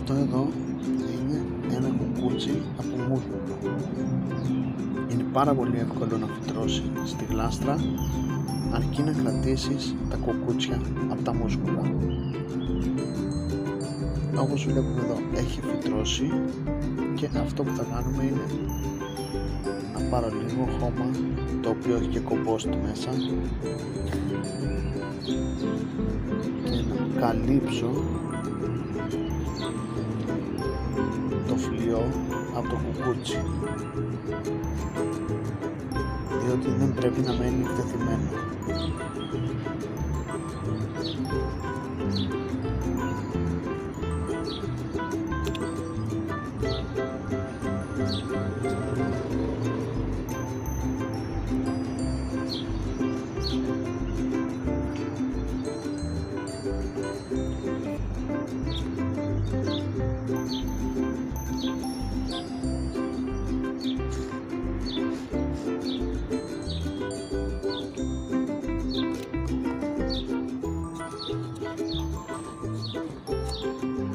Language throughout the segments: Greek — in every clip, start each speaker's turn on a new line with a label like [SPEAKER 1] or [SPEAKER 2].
[SPEAKER 1] Αυτό εδώ είναι ένα κουκούτσι από μούσκουλο. Είναι πάρα πολύ εύκολο να φυτρώσει στη γλάστρα αρκεί να κρατήσεις τα κουκούτσια από τα μούσκουλα. Όπως βλέπουμε εδώ έχει φυτρώσει και αυτό που θα κάνουμε είναι να πάρω λίγο χώμα το οποίο έχει και κομπόστη μέσα και να καλύψω από το κουκούτσι. Διότι δεν πρέπει να μένει εκτεθειμένο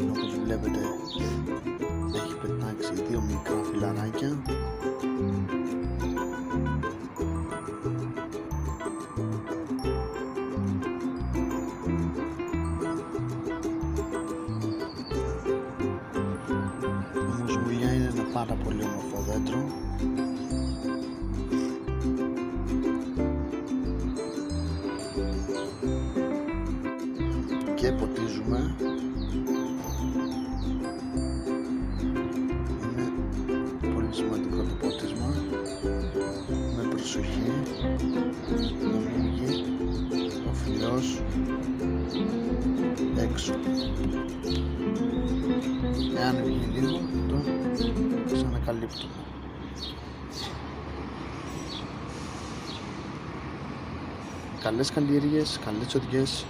[SPEAKER 1] όπως βλέπετε έχει πετάξει δύο μικρά φιλαράκια. Η μουσγουλιά είναι ένα πάρα πολύ όμορφο δέντρο και ποτίζουμε. Είναι πολύ σημαντικό το ποτίσμα. Με προσοχή να μην βγει ο φλοιός έξω. Εάν βγει λίγο το ξανακαλύπτουμε. Καλές καλλιέργειες, καλές οδιές